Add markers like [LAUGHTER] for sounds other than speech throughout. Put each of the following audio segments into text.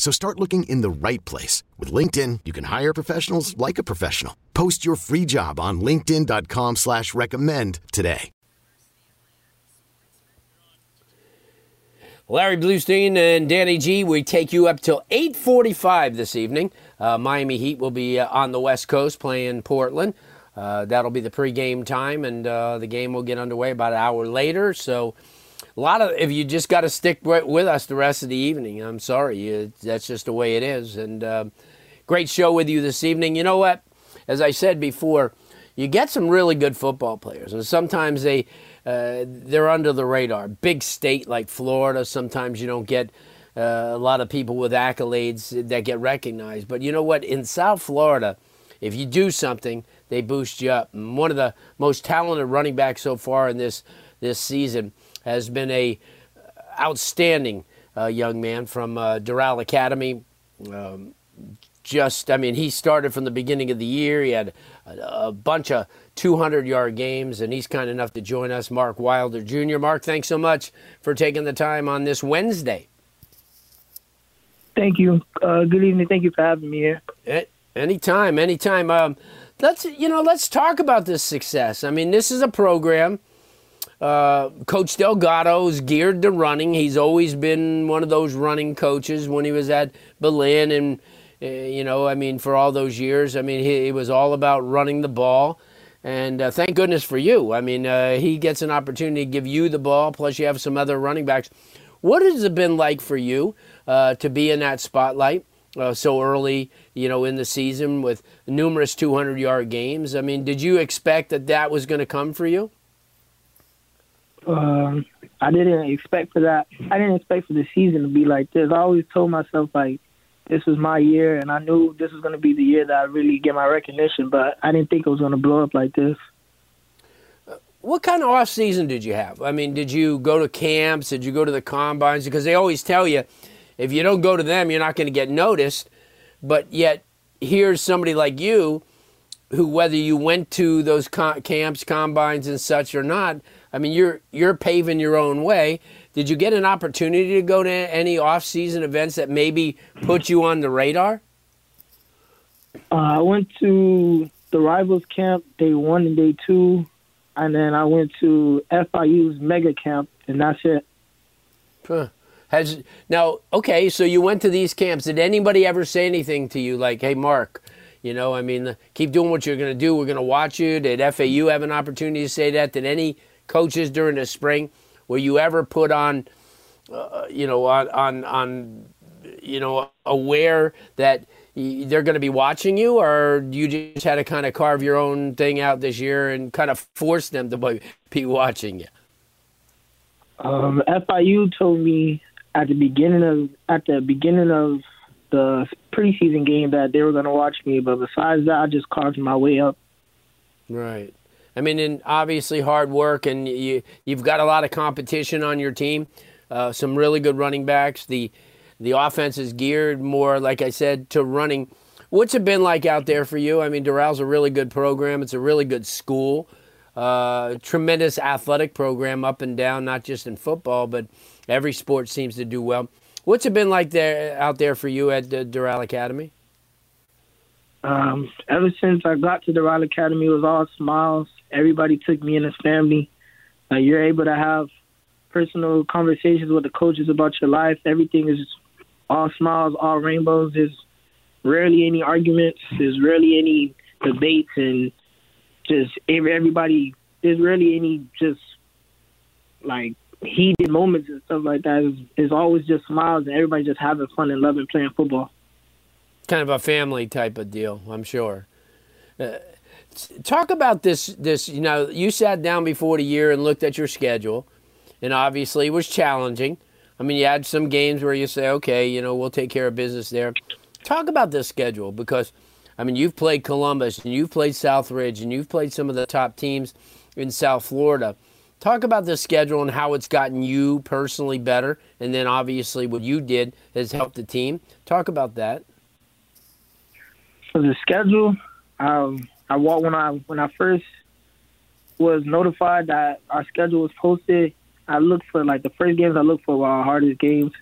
So start looking in the right place. With LinkedIn, you can hire professionals like a professional. Post your free job on linkedin.com slash recommend today. Larry Blustein and Danny G, we take you up till 845 this evening. Uh, Miami Heat will be uh, on the West Coast playing Portland. Uh, that'll be the pregame time, and uh, the game will get underway about an hour later. So a lot of if you just got to stick with us the rest of the evening. I'm sorry, you, that's just the way it is. And uh, great show with you this evening. You know what? As I said before, you get some really good football players, and sometimes they uh, they're under the radar. Big state like Florida, sometimes you don't get. Uh, a lot of people with accolades that get recognized. But you know what? In South Florida, if you do something, they boost you up. And one of the most talented running backs so far in this this season has been a outstanding uh, young man from uh, Doral Academy. Um, just, I mean, he started from the beginning of the year. He had a, a bunch of 200 yard games, and he's kind enough to join us, Mark Wilder Jr. Mark, thanks so much for taking the time on this Wednesday. Thank you. Uh, good evening. Thank you for having me here. Anytime, anytime. Um, let's you know, let's talk about this success. I mean, this is a program uh, Coach Delgado is geared to running. He's always been one of those running coaches when he was at Belen, and uh, you know, I mean, for all those years, I mean, he, he was all about running the ball. And uh, thank goodness for you. I mean, uh, he gets an opportunity to give you the ball. Plus, you have some other running backs. What has it been like for you uh, to be in that spotlight so early, you know, in the season with numerous 200-yard games? I mean, did you expect that that was going to come for you? Um, I didn't expect for that. I didn't expect for the season to be like this. I always told myself like this was my year, and I knew this was going to be the year that I really get my recognition. But I didn't think it was going to blow up like this. What kind of off season did you have? I mean, did you go to camps? Did you go to the combines? Because they always tell you if you don't go to them, you're not going to get noticed. But yet, here's somebody like you, who whether you went to those camps, combines, and such or not I mean, you're you're paving your own way. Did you get an opportunity to go to any off-season events that maybe put you on the radar? Uh, I went to the Rivals camp day one and day two, and then I went to FIU's mega camp, and that's it. Huh. Has now okay? So you went to these camps. Did anybody ever say anything to you like, "Hey, Mark"? You know, I mean, keep doing what you're going to do. We're going to watch you. Did FAU have an opportunity to say that? Did any coaches during the spring? Were you ever put on, uh, you know, on, on, on, you know, aware that they're going to be watching you, or you just had to kind of carve your own thing out this year and kind of force them to be watching you? Um, FIU told me at the beginning of at the beginning of the preseason game that they were going to watch me, but besides that, I just carved my way up. Right. I mean, and obviously hard work, and you you've got a lot of competition on your team. Uh, some really good running backs. The the offense is geared more, like I said, to running. What's it been like out there for you? I mean, Doral's a really good program. It's a really good school. Uh, tremendous athletic program up and down, not just in football, but every sport seems to do well. What's it been like there out there for you at the Doral Academy? Um, ever since I got to Doral Academy, it was all smiles, everybody took me in as family. Like you're able to have personal conversations with the coaches about your life. Everything is all smiles, all rainbows. There's rarely any arguments. There's rarely any debates, and just everybody. There's rarely any just like heated moments and stuff like that. It's, it's always just smiles and everybody just having fun and loving playing football. Kind of a family type of deal, I'm sure. Uh, talk about this. This you know, you sat down before the year and looked at your schedule, and obviously it was challenging. I mean, you had some games where you say, okay, you know, we'll take care of business there. Talk about this schedule because, I mean, you've played Columbus and you've played Southridge and you've played some of the top teams in South Florida. Talk about this schedule and how it's gotten you personally better, and then obviously what you did has helped the team. Talk about that. For the schedule, um, I walked when I when I first was notified that our schedule was posted. I looked for like the first games I looked for were our hardest games,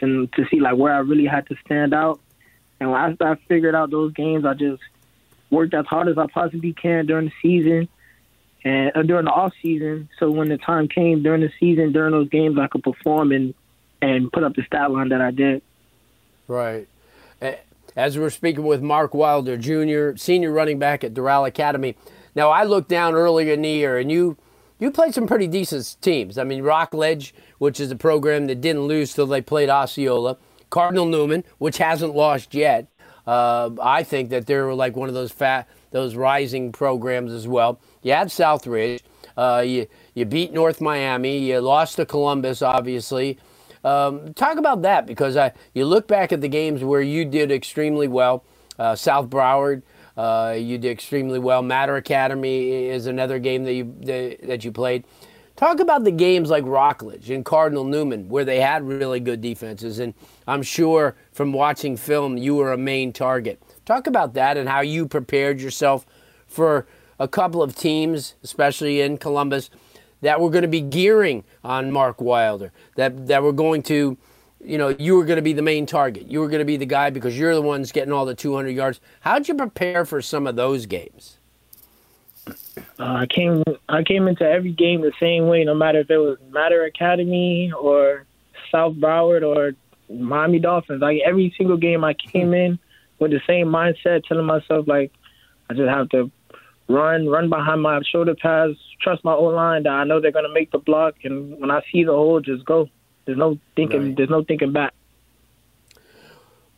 and to see like where I really had to stand out. And when I, I figured out those games, I just worked as hard as I possibly can during the season and uh, during the off season. So when the time came during the season, during those games, I could perform and and put up the stat line that I did. Right. As we're speaking with Mark Wilder Jr., senior running back at Doral Academy. Now I looked down earlier in the year, and you you played some pretty decent teams. I mean, Rockledge, which is a program that didn't lose till they played Osceola. Cardinal Newman, which hasn't lost yet. Uh, I think that they're like one of those fat, those rising programs as well. You had Southridge. Uh, you you beat North Miami. You lost to Columbus, obviously. Um, talk about that because I, you look back at the games where you did extremely well. Uh, South Broward, uh, you did extremely well. Mater Academy is another game that you that you played. Talk about the games like Rockledge and Cardinal Newman, where they had really good defenses. And I'm sure from watching film, you were a main target. Talk about that and how you prepared yourself for a couple of teams, especially in Columbus, that were going to be gearing on Mark Wilder, that, that were going to, you know, you were going to be the main target. You were going to be the guy because you're the ones getting all the 200 yards. How'd you prepare for some of those games? Uh, I came I came into every game the same way, no matter if it was Mater Academy or South Broward or Miami Dolphins. Like every single game I came in with the same mindset, telling myself like I just have to run, run behind my shoulder pads, trust my O line that I know they're gonna make the block, and when I see the hole, just go. There's no thinking. Right. There's no thinking back.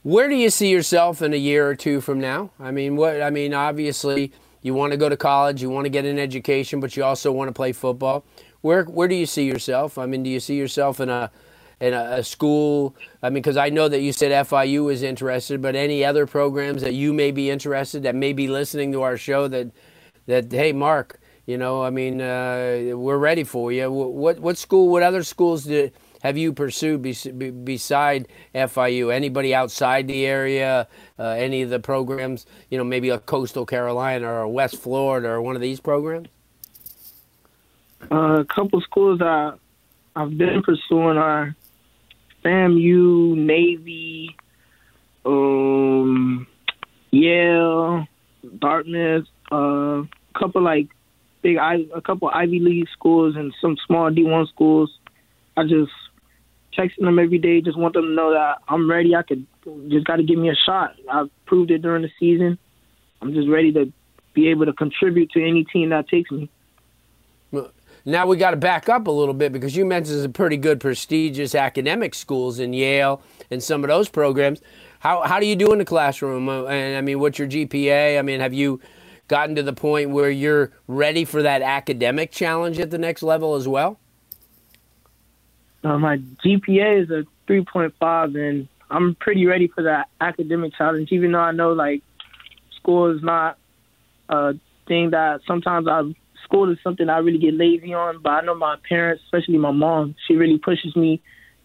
Where do you see yourself in a year or two from now? I mean, what? I mean, obviously you want to go to college, you want to get an education, but you also want to play football. Where where do you see yourself? I mean, do you see yourself in a in a, a school? I mean, because I know that you said FIU is interested, but any other programs that you may be interested that may be listening to our show that that hey, Mark, you know, I mean, uh, we're ready for you. What what school? What other schools did? have you pursued beside FIU? Anybody outside the area? Uh, any of the programs? You know, maybe a Coastal Carolina or West Florida or one of these programs? Uh, a couple schools I I've been pursuing are FAMU, Navy, um, Yale, Dartmouth, uh, couple like big, a couple Ivy League schools and some small D1 schools. I just texting them every day. Just want them to know that I'm ready. I could just got to give me a shot. I've proved it during the season. I'm just ready to be able to contribute to any team that takes me. Now we got to back up a little bit because you mentioned some pretty good, prestigious academic schools in Yale and some of those programs. How how do you do in the classroom? Uh, and I mean, what's your GPA? I mean, have you gotten to the point where you're ready for that academic challenge at the next level as well? Uh, my GPA is a 3.5, and I'm pretty ready for that academic challenge. Even though I know like school is not a thing that sometimes I school is something I really get lazy on. But I know my parents, especially my mom, she really pushes me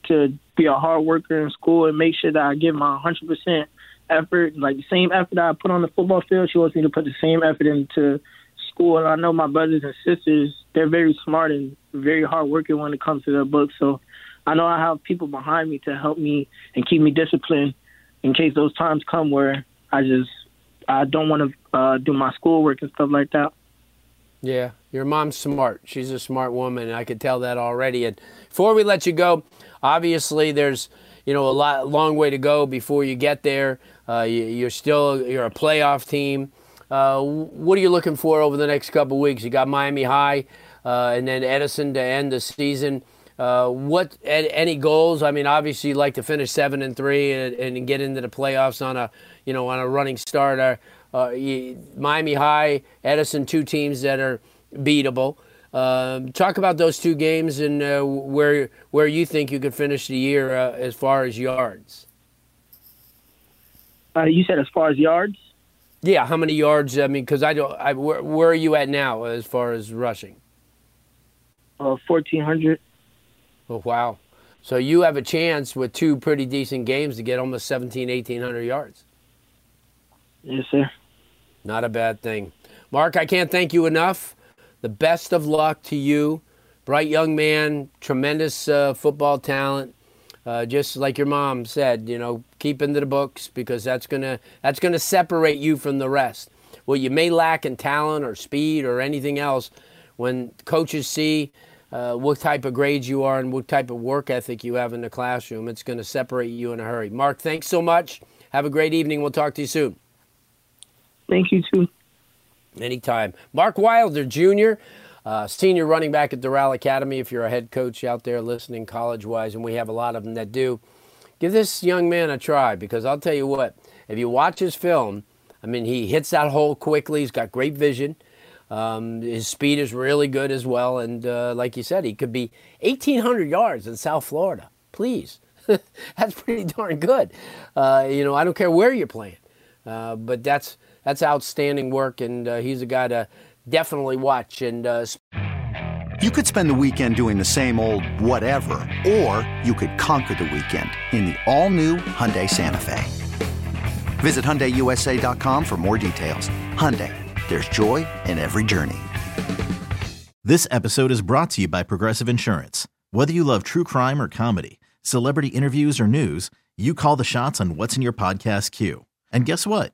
to be a hard worker in school and make sure that I give my 100% effort, like the same effort I put on the football field. She wants me to put the same effort into school. And I know my brothers and sisters, they're very smart and very hard working when it comes to their books. So I know I have people behind me to help me and keep me disciplined in case those times come where I just I don't want to uh, do my schoolwork and stuff like that. Yeah, your mom's smart. She's a smart woman, I could tell that already. And before we let you go, obviously there's you know, a lot, long way to go before you get there. Uh, you, are still you're a playoff team. Uh, what are you looking for over the next couple weeks? You got Miami High, uh, and then Edison to end the season. Uh, what any goals? I mean, obviously, you'd like to finish seven and three and, and get into the playoffs on a you know on a running start. Uh, you, Miami High, Edison, two teams that are beatable. Um, talk about those two games and uh, where where you think you could finish the year uh, as far as yards. Uh, you said as far as yards. Yeah, how many yards? I mean, because I don't. I, where, where, are you at now as far as rushing? Uh, fourteen hundred. Oh wow! So you have a chance with two pretty decent games to get almost 17, 1800 yards. Yes, sir. Not a bad thing. Mark, I can't thank you enough. The best of luck to you. Bright young man, tremendous uh, football talent. Uh, just like your mom said, you know, keep into the books because that's gonna that's gonna separate you from the rest. What you may lack in talent or speed or anything else, when coaches see uh, what type of grades you are and what type of work ethic you have in the classroom, it's going to separate you in a hurry. Mark, thanks so much. Have a great evening. We'll talk to you soon. Thank you too. Anytime. Mark Wilder Jr., uh, senior running back at Doral Academy. If you're a head coach out there listening college wise, and we have a lot of them that do, give this young man a try because I'll tell you what, if you watch his film, I mean, he hits that hole quickly. He's got great vision. Um, his speed is really good as well. And uh, like you said, he could be 1,800 yards in South Florida. Please. [LAUGHS] that's pretty darn good. Uh, you know, I don't care where you're playing. Uh, but that's that's outstanding work, and uh, he's a guy to definitely watch. And uh, you could spend the weekend doing the same old whatever, or you could conquer the weekend in the all-new Hyundai Santa Fe. Visit hyundaiusa.com for more details. Hyundai, there's joy in every journey. This episode is brought to you by Progressive Insurance. Whether you love true crime or comedy, celebrity interviews or news, you call the shots on what's in your podcast queue. And guess what?